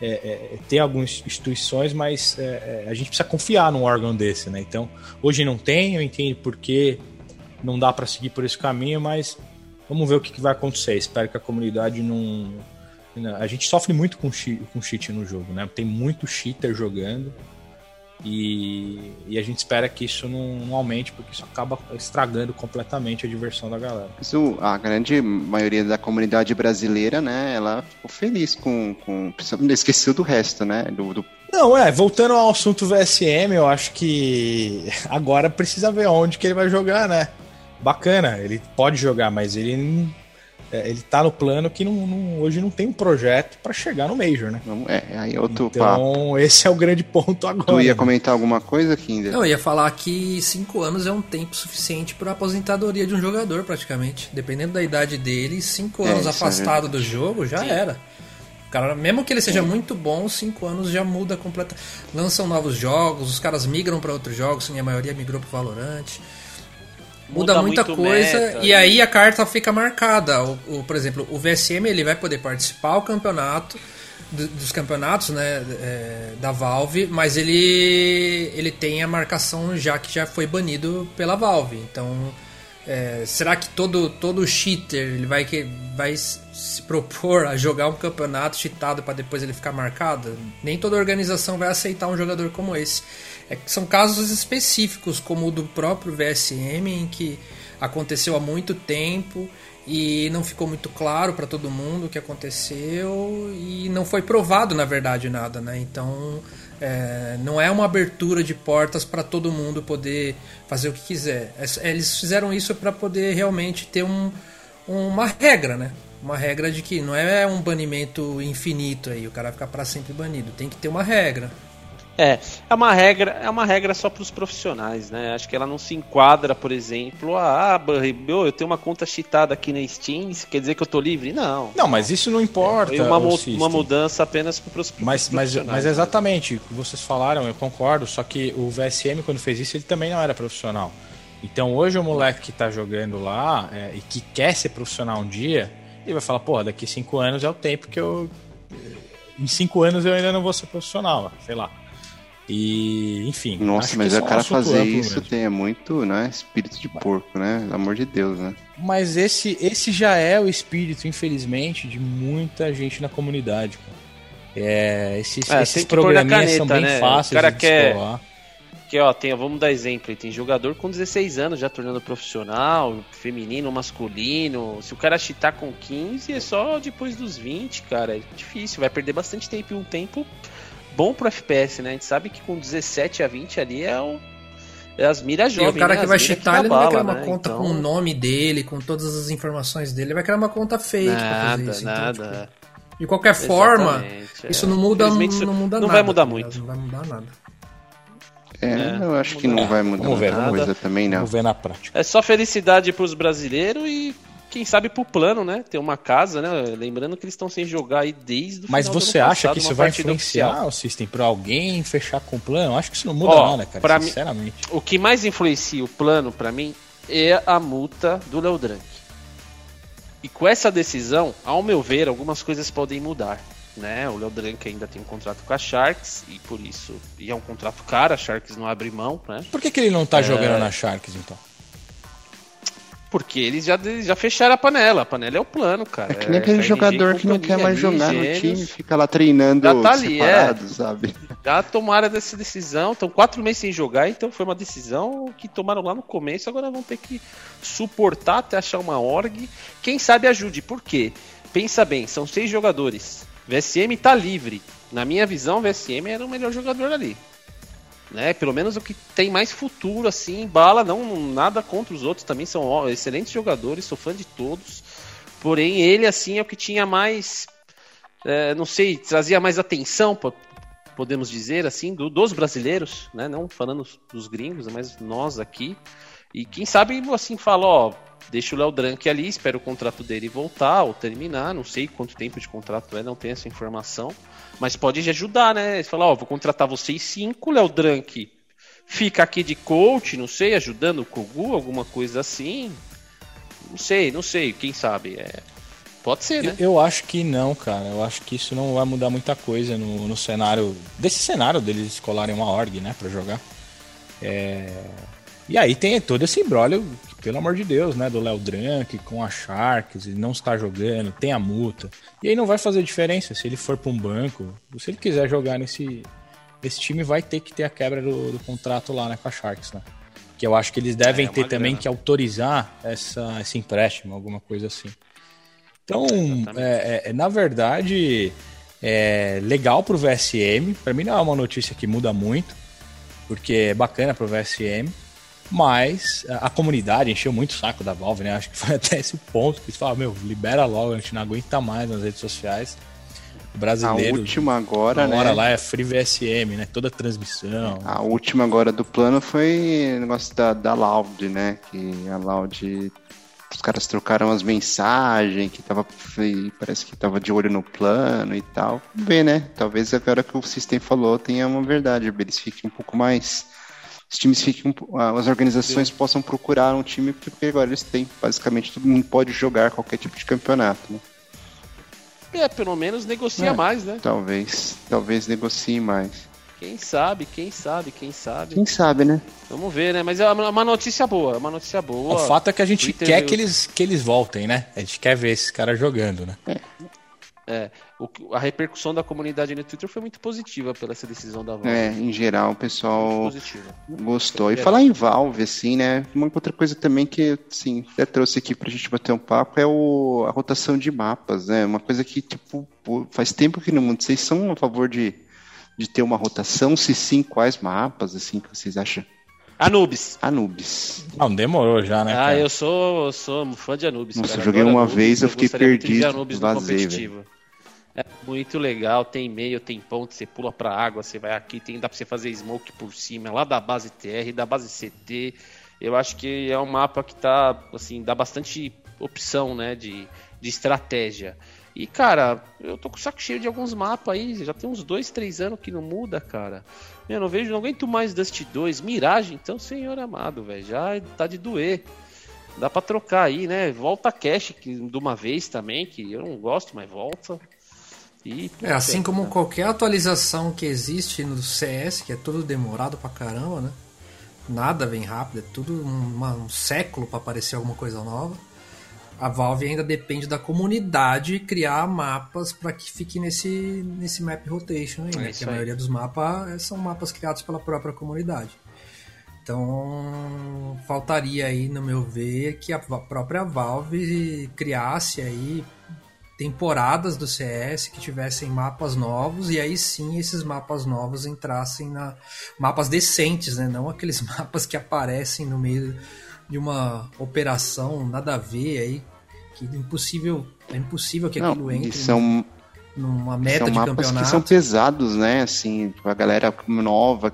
é, é, ter algumas instituições, mas é, é, a gente precisa confiar num órgão desse, né? Então, hoje não tem, eu entendo porque não dá para seguir por esse caminho, mas vamos ver o que, que vai acontecer. Espero que a comunidade não. não- A gente sofre muito com, cheat, com cheat no jogo, né? Tem muito cheater jogando. E, e a gente espera que isso não, não aumente, porque isso acaba estragando completamente a diversão da galera. Isso, a grande maioria da comunidade brasileira, né, ela ficou feliz com. com *laughs* esqueceu do resto, né? Do, do- Não, é, voltando ao assunto VSM, eu acho que agora precisa ver onde que ele vai jogar, né? Bacana, ele pode jogar, mas ele não- é, ele tá no plano que não, não- hoje não tem um projeto pra chegar no Major, né? é, aí é outro papo. Então, esse é o grande ponto agora. Tu ia né? comentar alguma coisa, Kinder? Eu ia falar que 5 anos é um tempo suficiente para aposentadoria de um jogador, praticamente. Dependendo da idade dele, 5 É, anos é afastado do jogo já era. O cara, mesmo que ele seja muito bom, 5 anos já muda completamente. Lançam novos jogos, os caras migram para outros jogos, sim, a maioria migrou pro Valorant. Muda, Muda muita coisa meta, e né? aí a carta fica marcada. O, o- por exemplo, o VSM ele vai poder participar do campeonato do- dos campeonatos né, é, da Valve, mas ele ele tem a marcação já que já foi banido pela Valve. Então, é, será que todo todo cheater ele vai que vai se propor a jogar um campeonato cheatado para depois ele ficar marcado? Nem toda organização vai aceitar um jogador como esse. É são casos específicos, como o do próprio VSM, em que aconteceu há muito tempo e não ficou muito claro para todo mundo o que aconteceu e não foi provado, na verdade, nada, né? Então, é, não é uma abertura de portas para todo mundo poder fazer o que quiser. É- Eles fizeram isso para poder realmente ter um, uma regra, né? Uma regra de que não é um banimento infinito aí, o cara fica para sempre banido. Tem que ter uma regra. É, é uma regra, é uma regra só para os profissionais, né? Acho que ela não se enquadra, por exemplo, a ah, eu tenho uma conta cheatada aqui na Steam, isso quer dizer que eu tô livre? Não. Não, mas isso não importa. Foi uma, mu- uma mudança apenas para os Mas, mas, mas exatamente, o que vocês falaram, eu concordo, só que o VSM, quando fez isso, ele também não era profissional. Então hoje o moleque que tá jogando lá é, e que quer ser profissional um dia, ele vai falar, porra, daqui cinco anos é o tempo que eu. Em cinco anos eu ainda não vou ser profissional, sei lá. E, enfim. Nossa, mas o é um cara fazer amplo isso mesmo. tem é muito, né? Espírito de porco, né? Pelo amor de Deus, né? Mas esse, esse já é o espírito, infelizmente, de muita gente na comunidade, cara. É, esses, É, esses programinhas são caneta, bem né? fáceis O cara de quer- descolar. Que ó, tem, vamos dar exemplo, tem jogador com 16 anos já tornando profissional, feminino, masculino. Se o cara cheatar com 15, é só depois dos 20, cara. É difícil, vai perder bastante tempo e um tempo bom pro FPS, né? A gente sabe que com 17 a 20 ali é o. É as miras E jovens. o cara né? que vai cheatar, ele não vai criar uma né? conta Então, com o nome dele, com todas as informações dele, ele vai criar uma conta fake pra fazer Nada, isso. Então, nada. tipo, de qualquer forma, Exatamente, isso é. não muda, não muda não nada. vai mudar tá muito. Não vai mudar nada. É, É, eu acho que não vai mudar muita coisa também, não. Vamos ver na prática. É só felicidade pros brasileiros e quem sabe pro plano, né? Ter uma casa, né? Lembrando que eles estão sem jogar aí desde o Mas final do você acha passado, que isso vai influenciar oficial. o System pra alguém fechar com o plano? Acho que isso não muda Ó, nada, cara, pra mim- sinceramente. O que mais influencia o plano pra mim é a multa do Léo Drank. E com essa decisão, ao meu ver, algumas coisas podem mudar. Né? O Léo Drank ainda tem um contrato com a Sharks e por isso e é um contrato caro, a Sharks não abre mão, né? Por que, que ele não tá jogando na Sharks, então? Porque eles já, já fecharam a panela. A panela é o plano, cara. É que nem aquele KNG jogador que não quer mais jogar no time, fica lá treinando Já tá ali, separado, sabe? Já tomaram dessa decisão, estão quatro meses sem jogar, então foi uma decisão que tomaram lá no começo, agora vão ter que suportar até achar uma org. Quem sabe ajude, por quê? Pensa bem, são seis jogadores. VSM tá livre. Na minha visão, o VSM era o melhor jogador ali. Né? Pelo menos o que tem mais futuro, assim, bala, não nada contra os outros, também são excelentes jogadores, sou fã de todos. Porém, ele, assim, é o que tinha mais. é, não sei, trazia mais atenção, po- podemos dizer, assim, do- dos brasileiros, né? Não falando dos gringos, mas nós aqui. E quem sabe, assim, fala, ó, deixa o Léo Drank ali, espera o contrato dele voltar ou terminar, não sei quanto tempo de contrato é, não tenho essa informação. Mas pode ajudar, né? Você fala, ó, vou contratar vocês cinco, Léo Drank fica aqui de coach, não sei, ajudando o Kogu, alguma coisa assim. Não sei, não sei, quem sabe. É... Pode ser, Eu, né? eu acho que não, cara. Eu acho que isso não vai mudar muita coisa no, no cenário. Desse cenário deles escolarem uma org, né, pra jogar. É, E aí tem todo esse embrólio, que, pelo amor de Deus, né, do Léo Drank com a Sharks, ele não está jogando, tem a multa. E aí não vai fazer diferença se ele for pra um banco. Se ele quiser jogar nesse. Esse time vai ter que ter a quebra do, do contrato lá, né, com a Sharks, né? Que eu acho que eles devem É, uma ter também grana. que autorizar essa, esse empréstimo, alguma coisa assim. Então, Exatamente. é, é, na verdade, é legal pro VSM. Para mim não é uma notícia que muda muito, porque é bacana pro VSM. Mas a, a comunidade encheu muito o saco da Valve, né? Acho que foi *laughs* até esse ponto que eles falaram, meu, libera logo, a gente não aguenta mais nas redes sociais. O A brasileiro, última agora, hora né? lá é free VSM, né? Toda transmissão. A última agora do plano foi o negócio da, da Loud, né? Que a Loud. Os caras trocaram as mensagens, que tava. Parece que tava de olho no plano e tal. Vamos ver, né? Talvez agora que o System falou tenha uma verdade. Eles fiquem um pouco mais. Os times fiquem. um po- As organizações possam procurar um time, porque agora eles têm. Basicamente, todo mundo pode jogar qualquer tipo de campeonato, né? É, pelo menos negocia É. mais, né? Talvez. Talvez negocie mais. Quem sabe, quem sabe, quem sabe. Quem sabe, né? Vamos ver, né? Mas é uma notícia boa, é uma notícia boa. O fato é que a gente Twitter quer que eles, que eles voltem, né? A gente quer ver esses caras jogando, né? É, o que- a repercussão da comunidade no Twitter foi muito positiva pela essa decisão da Valve. É, em geral, o pessoal. Gostou. E Geral. falar em Valve, assim, né? Uma outra coisa também que, assim, até trouxe aqui pra gente bater um papo é o, a rotação de mapas, né? Uma coisa que, tipo, faz tempo que no mundo. Vocês são a favor de, de ter uma rotação? Se sim, quais mapas, assim, que vocês acham? Anubis. Anubis. Não, demorou já, né? ah, cara? eu sou, eu sou fã de Anubis. Nossa, cara. eu joguei uma Anubis, vez, eu fiquei muito de perdido, Anubis no vazei, competitivo. É muito legal, tem meio, tem ponto, você pula pra água, você vai aqui, tem, dá pra você fazer smoke por cima, lá da base TR, da base CT. Eu acho que é um mapa que tá, assim, dá bastante opção, né, de, de estratégia. E, cara, eu tô com o saco cheio de alguns mapas aí, já tem uns dois, três anos que não muda, cara. Eu não vejo, não aguento mais Dust 2, Mirage, então, senhor amado, velho, já tá de doer. Dá pra trocar aí, né? Volta cash de uma vez também, que eu não gosto, mas volta. E, É, assim como cara. qualquer atualização que existe no CS, que é tudo demorado pra caramba, né? Nada vem rápido, é tudo uma- um século pra aparecer alguma coisa nova. A Valve ainda depende da comunidade criar mapas para que fique nesse, nesse map rotation aí, É né? Que a maioria dos mapas são mapas criados pela própria comunidade. Então, faltaria aí, no meu ver, que a própria Valve criasse aí temporadas do CS que tivessem mapas novos e aí sim esses mapas novos entrassem na mapas decentes, né? Não aqueles *laughs* mapas que aparecem no meio de uma operação nada a ver aí que é impossível é impossível que aquilo Não, entre e são, numa meta são de mapas campeonato. que são pesados, né? Assim, a galera nova.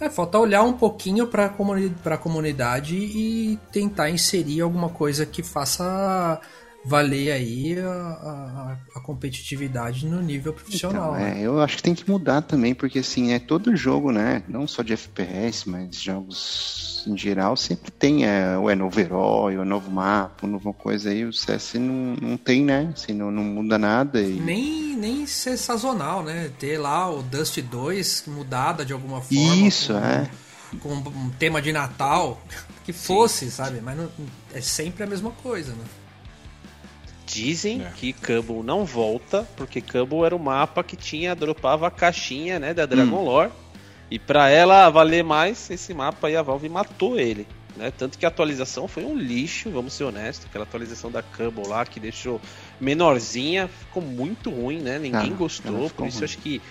É, falta olhar um pouquinho para a comuni comunidade e tentar inserir alguma coisa que faça valer aí a, a- a competitividade no nível profissional. Então, né? é, eu acho que tem que mudar também, porque assim, é todo jogo, né? Não só de FPS, mas jogos em geral sempre tem é, o é novo herói, o novo mapa, uma nova coisa aí. O CS não, não tem, né? Assim, não, não muda nada. E... Nem, nem ser sazonal, né? Ter lá o Dust 2 mudada de alguma forma. Isso, com, é. Com um tema de Natal, *laughs* que fosse, sabe? Mas não- é sempre a mesma coisa, né? Dizem É. que Cubble não volta, porque Cubble era o mapa que tinha, dropava a caixinha, né, da Dragon Lore. E pra ela valer mais, esse mapa aí a Valve matou ele. Né? Tanto que a atualização foi um lixo, vamos ser honestos. Aquela atualização da Cubble lá que deixou menorzinha, ficou muito ruim, né? Ninguém Ah, gostou. Por isso ruim. acho que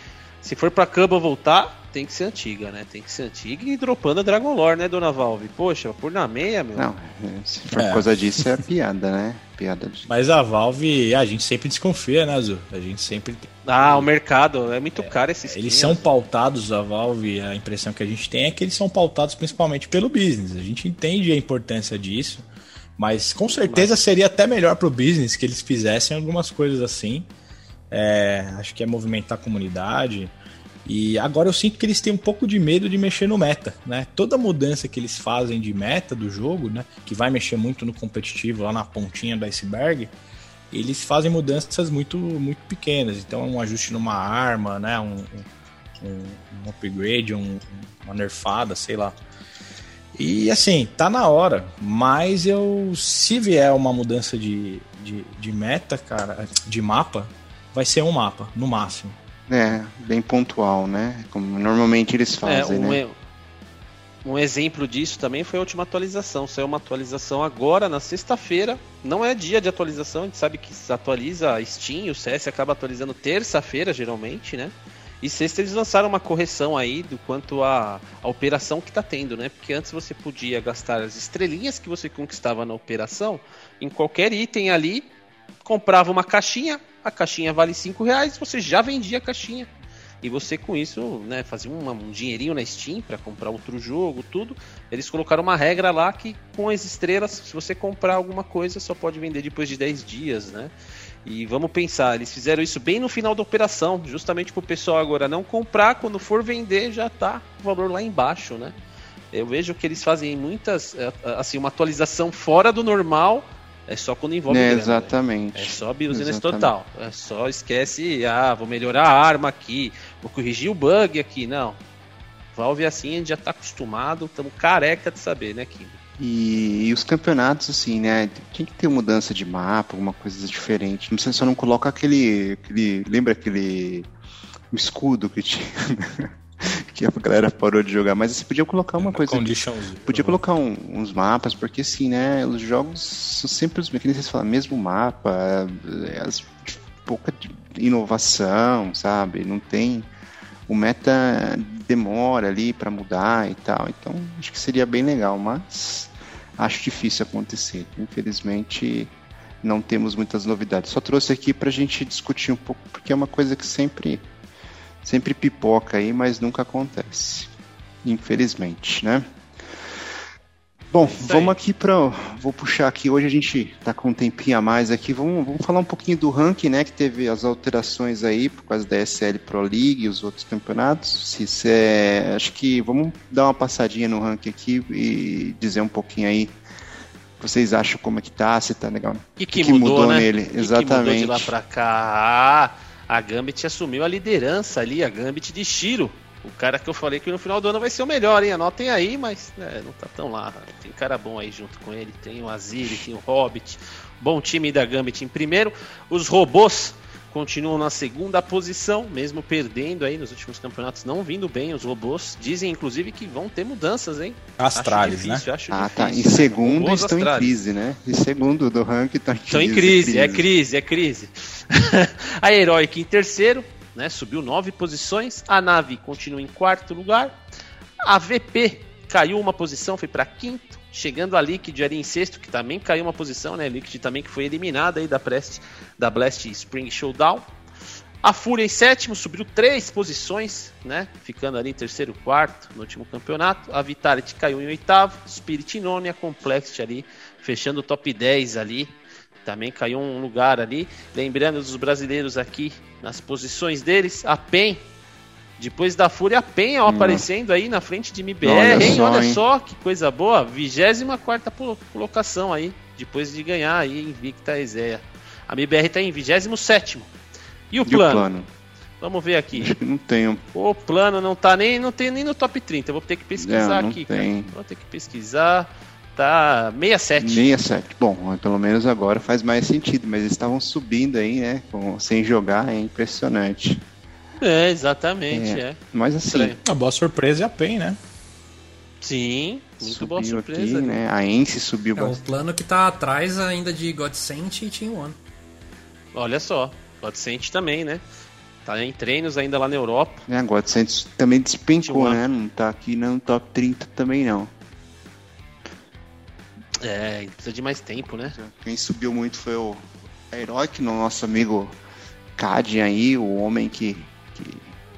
Se for pra Camba voltar, tem que ser antiga, né? Tem que ser antiga e dropando a Dragon Lore, né, dona Valve? Poxa, por na meia, meu. Não, se for É. por causa disso é piada, né? Piada de. Mas a Valve, a gente sempre desconfia, né, Azul? A gente sempre. Ah, o mercado, é muito caro esses Eles são pautados, a Valve, a impressão que a gente tem é que eles são pautados principalmente pelo business. A gente entende a importância disso, mas com certeza seria até melhor pro business que eles fizessem algumas coisas assim. É, acho que é movimentar a comunidade. E agora eu sinto que eles têm um pouco de medo de mexer no meta, né? Toda mudança que eles fazem de meta do jogo, né? Que vai mexer muito no competitivo, lá na pontinha do iceberg, eles fazem mudanças muito, muito pequenas. Então, um ajuste numa arma, né? Um, um, um upgrade, um, uma nerfada, sei lá. E assim, tá na hora. Mas eu, se vier uma mudança de, de, de meta, cara, de mapa, vai ser um mapa, no máximo. É, bem pontual, né? Como normalmente eles É, fazem, um, né? um exemplo disso também foi a última atualização. Saiu uma atualização agora, na sexta-feira. Não é dia de atualização, a gente sabe que se atualiza a Steam, o CS acaba atualizando terça-feira, geralmente, né? E sexta eles lançaram uma correção aí do quanto a, a operação que tá tendo, né? Porque antes você podia gastar as estrelinhas que você conquistava na operação em qualquer item ali, comprava uma caixinha, a caixinha vale 5 reais, você já vendia a caixinha. E você com isso, né, fazia uma- um dinheirinho na Steam para comprar outro jogo, tudo. Eles colocaram uma regra lá que com as estrelas, se você comprar alguma coisa, só pode vender depois de 10 dias, né? E vamos pensar, eles fizeram isso bem no final da operação, justamente para o pessoal agora não comprar, quando for vender já tá o valor lá embaixo, né? Eu vejo que eles fazem muitas, eh, assim, uma atualização fora do normal, é só quando envolve É, grana, né? exatamente. É só business Exatamente. total. É só esquece, ah, vou melhorar a arma aqui, vou corrigir o bug aqui. Não. Valve assim, a gente já tá acostumado, estamos careca de saber, né, Kim? E, e os campeonatos, assim, né? Tem que ter mudança de mapa, alguma coisa diferente. Não sei, só não coloca aquele. aquele lembra aquele escudo que tinha. *laughs* *laughs* que a galera parou de jogar, mas você podia colocar uma coisa. Conditions. Podia colocar um- uns mapas, porque assim, né? Os jogos são sempre os que nem vocês falam, mesmo mapa, é, as, pouca inovação, sabe? Não tem. O meta demora ali pra mudar e tal. Então acho que seria bem legal, mas acho difícil acontecer. Infelizmente não temos muitas novidades. Só trouxe aqui pra gente discutir um pouco, porque é uma coisa que sempre sempre pipoca aí, mas nunca acontece. Infelizmente, né? Bom, vamos aqui para. Vou puxar aqui. Hoje a gente tá com um tempinho a mais aqui. Vamos, vamos falar um pouquinho do ranking, né? Que teve as alterações aí por causa da SL Pro League e os outros campeonatos. Se é, acho que vamos dar uma passadinha no ranking aqui e dizer um pouquinho aí. Vocês acham como é que tá? Se tá legal? E que, que mudou, mudou né? nele, E que mudou exatamente. de lá pra cá. Ah, a Gambit assumiu a liderança ali, a Gambit de Shiro. O cara que eu falei que no final do ano vai ser o melhor, hein? Anotem aí, mas né, não tá tão lá. Tem cara bom aí junto com ele. Tem o Azir, tem o Hobbit. Bom time da Gambit em primeiro. Os robôs continuam na segunda posição, mesmo perdendo aí nos últimos campeonatos, não vindo bem os robôs. Dizem, inclusive, que vão ter mudanças, hein? Astralis, acho né? difícil, Acho Ah, tá. Em segundo Robôs estão em crise, né? Em segundo do ranking estão em crise. Estão em crise, é crise, é crise. *laughs* a Heroic em terceiro, né? Subiu nove posições. A nave continua em quarto lugar. A VP caiu uma posição, foi para quinto. Chegando a Liquid ali em sexto, que também caiu uma posição, né? Liquid também que foi eliminada aí da, Blast, da Blast Spring Showdown. A Fúria em sétimo, subiu três posições, né? Ficando ali em terceiro quarto no último campeonato. A Vitality caiu em oitavo. Spirit em nono e a Complexity ali, fechando o top 10 ali. Também caiu um lugar ali. Lembrando dos brasileiros aqui nas posições deles. A PEN, depois da Fúria, a PEN ó, Hum. aparecendo aí na frente de MBR, Olha hein? só, Olha hein? só que coisa boa. 24 colocação aí, depois de ganhar aí Invicta a Ezea. A MBR tá em 27 E o E o plano? plano? Vamos ver aqui. Não um O plano não tá nem, não tem nem no top 30. Eu vou ter que pesquisar É, não aqui, tem. cara. Vou ter que pesquisar. Tá 67. 67. Bom, pelo menos agora faz mais sentido, mas eles estavam subindo aí, né? com- sem jogar, é impressionante. É, exatamente, É. é. Mas assim, Estranho. A boa surpresa é a PEN, né? Sim, muito subiu boa aqui, surpresa. né? A Ence subiu É o bastante. plano que tá atrás ainda de Godsent e Team One. Olha só, Godsent também, né? Tá em treinos ainda lá na Europa. É, Santos também despencou, 21. né? Não tá aqui no top 30 também não. É, precisa de mais tempo, né? Quem subiu muito foi o Heroic, nosso amigo Cadin aí, o homem que,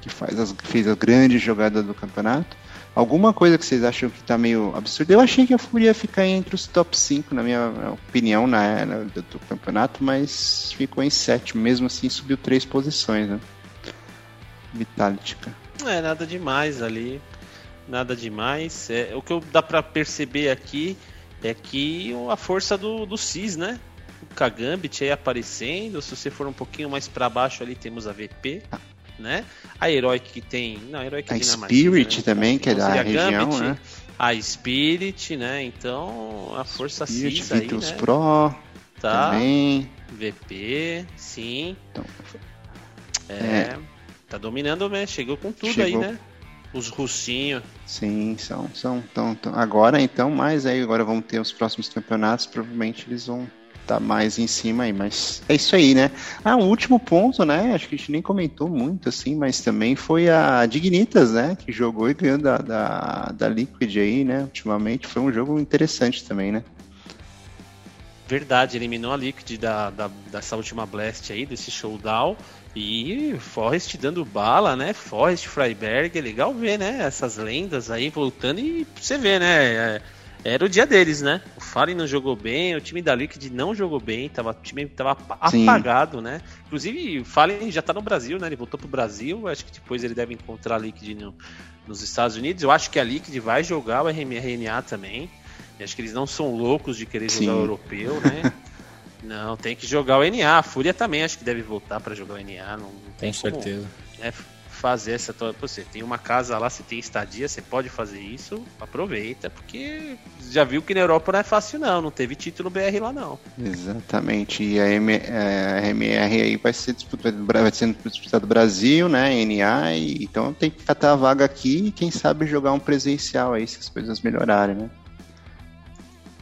que, faz as, fez a grande jogada do campeonato. Alguma coisa que vocês acham que tá meio absurda? Eu achei que a Fúria ia ficar entre os top 5, na minha opinião, na era do, do campeonato, mas ficou em sétimo, mesmo assim subiu três posições, né? Vitalítica. É, nada demais ali. Nada demais. É, o que eu- dá pra perceber aqui é que a força do, do Cis, né? O Kagambit aí aparecendo. Se você for um pouquinho mais pra baixo ali, temos a VP, né? A Heroic que tem. Não, a Heroic é A Spirit né? também, que é da região, Gambit, né? A Spirit, né? Então a força Spirit, Cis aí, Vitus né? Pro Tá. também. VP, sim. Então, é, Tá dominando, né? Chegou com tudo aí, Chegou. né? Os russinhos. Sim, são, são tão, tão- agora então, mas aí agora vamos ter os próximos campeonatos, provavelmente eles vão estar mais em cima aí, mas é isso aí, né? Ah, um último ponto, né? Acho que a gente nem comentou muito assim, mas também foi a Dignitas, né? Que jogou e ganhou da, da, da Liquid aí, né? Ultimamente foi um jogo interessante também, né? Verdade, eliminou a Liquid da, da- dessa última Blast aí, desse showdown. E Forrest dando bala, né? Forrest, Freiberg, é legal ver, né? Essas lendas aí voltando e você vê, né? É, Era o dia deles, né? O Fallen não jogou bem, o time da Liquid não jogou bem, tava, o time tava Sim. apagado, né? Inclusive, o Fallen já tá no Brasil, né? Ele voltou pro Brasil, acho que depois ele deve encontrar a Liquid no- nos Estados Unidos. Eu acho que a Liquid vai jogar o RMRNA também. E acho que eles não são loucos de querer Sim. jogar o europeu, né? *laughs* não, tem que jogar o NA. A Fúria também acho que deve voltar pra jogar o NA. Não, não tem como, certeza. né, fazer essa. Você tem uma casa lá, você tem estadia, você pode fazer isso, aproveita, porque já viu que na Europa não é fácil, não. Não teve título BR lá, não. Exatamente. E a, M, a RMR aí vai ser disputado, vai disputado Brasil, né? NA, e, então tem que catar a vaga aqui e quem sabe jogar um presencial aí se as coisas melhorarem, né?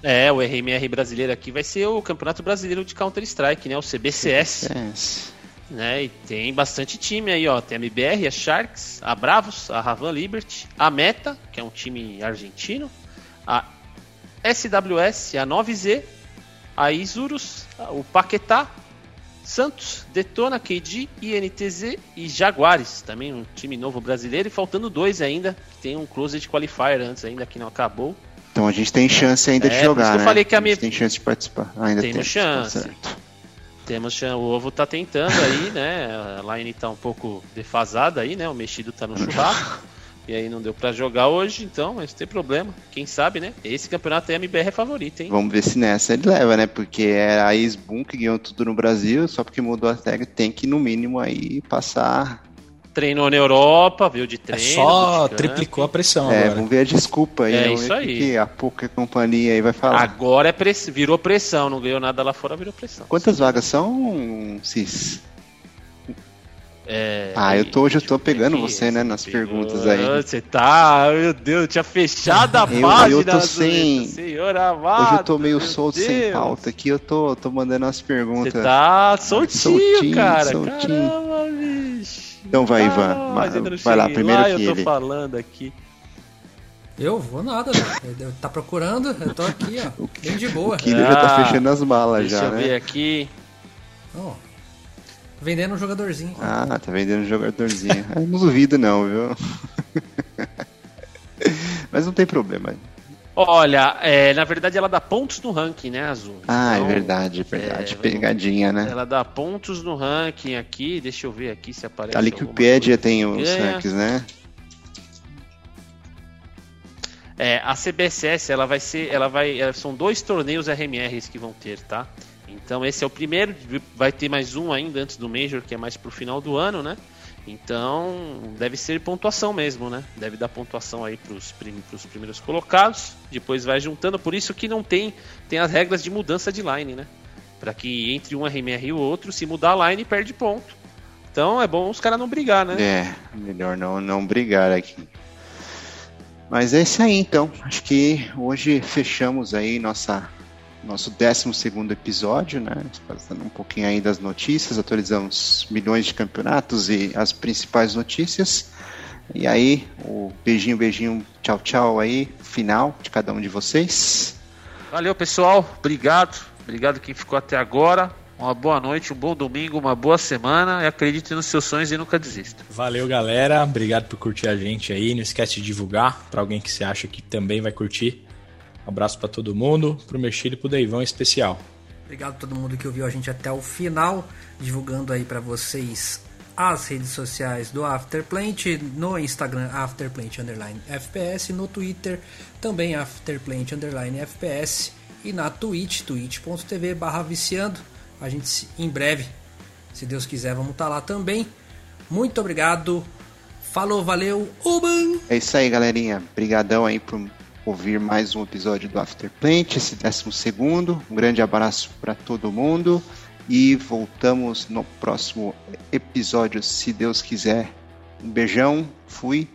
É, o RMR brasileiro aqui vai ser o Campeonato Brasileiro de Counter-Strike, né? O CBCS. É, né? E tem bastante time aí, ó. Tem a MBR, a Sharks, a Bravos, a Ravan Liberty, a Meta, que é um time argentino, a SWS, a 9Z, a Isurus, o Paquetá, Santos, Detona, KD, INTZ e Jaguares, também um time novo brasileiro, e faltando dois ainda, que tem um Closed Qualifier antes ainda que não acabou. Então a gente tem chance ainda É, de jogar, que eu né? falei que a minha- gente tem chance de participar. Ainda tem chance. certo. Temos chan- o ovo tá tentando aí, né? A line tá um pouco defasada aí, né? O mexido tá no churrasco. E aí não deu pra jogar hoje, então, mas tem problema. Quem sabe, né? Esse campeonato é MBR favorito, hein? Vamos ver se nessa ele leva, né? Porque era a Isboom que ganhou tudo no Brasil, só porque mudou a tag, tem que no mínimo aí passar. Treinou na Europa, veio de É treino. só bootcamp. triplicou a pressão É, agora. vamos ver a desculpa aí. É isso aí. que a pouca companhia aí vai falar. Agora é press... virou pressão, não ganhou nada lá fora, virou pressão. Quantas vagas são, Cis? É, Ah, eu tô, hoje eu tô pegando você, né, nas pegou. perguntas aí. Você tá, meu Deus, eu tinha fechado a *laughs* Eu- página. eu tô sem- Senhor amado, Hoje eu tô meio solto sem Deus. pauta aqui, eu tô, tô mandando as Você perguntas. tá soltinho, soltinho, cara. soltinho. Caramba. Então vai, Ivan. Ah, Vai- ainda não vai lá, primeiro lá, que eu tô ele. falando aqui. Eu vou nada, né? *laughs* Eu- Tá procurando? Eu tô aqui, ó. Bem de boa. O Killer já tá Ah, fechando as balas Deixa já, eu ver né? aqui. Ó, vendendo um jogadorzinho. Ah, tá vendendo jogadorzinho. Eu não duvido não, viu? *laughs* Mas não tem problema. Olha, é, na verdade ela dá pontos no ranking, né, Azul? Ah, Então, é verdade, é verdade. é, Pegadinha, né? Ela dá pontos no ranking aqui. Deixa eu ver aqui se aparece. A alguma Wikipedia tem os rankings, né? É, a CBSS, ela vai ser, ela vai, é, são dois torneios RMRs que vão ter, tá? Então esse é o primeiro, vai ter mais um ainda antes do Major, que é mais pro final do ano, né? Então deve ser pontuação mesmo, né? Deve dar pontuação aí pros, prim, pros primeiros colocados, depois vai juntando, por isso que não tem, tem as regras de mudança de line, né? Pra que entre um RMR e o outro, se mudar a line, perde ponto. Então é bom os caras não brigar, né? É, melhor não, não brigar aqui. Mas é isso aí então. Acho que hoje fechamos aí nossa nosso 12 episódio, né? Passando um pouquinho aí das notícias, atualizamos milhões de campeonatos e as principais notícias. E aí, o beijinho, beijinho, tchau, tchau aí, final de cada um de vocês. Valeu, pessoal. Obrigado. Obrigado quem ficou até agora. Uma boa noite, um bom domingo, uma boa semana e acredite nos seus sonhos e nunca desista. Valeu, galera. Obrigado por curtir a gente aí. Não esquece de divulgar para alguém que você acha que também vai curtir. Um abraço para todo mundo, pro Mexilho e pro Deivão em especial. Obrigado a todo mundo que ouviu a gente até o final, divulgando aí para vocês as redes sociais do Afterplant, no Instagram Afterplant underline FPS, no Twitter também Afterplant underline FPS e na Twitch, twitch.tv barra viciando. A gente em breve, se Deus quiser, vamos estar tá lá também. Muito obrigado. Falou, valeu, Uban! É isso aí, galerinha. Obrigadão aí por ouvir mais um episódio do Afterplant, esse décimo segundo. Um grande abraço para todo mundo e voltamos no próximo episódio, se Deus quiser. Um beijão, fui.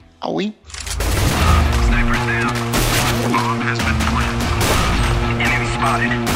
Enemy spotted.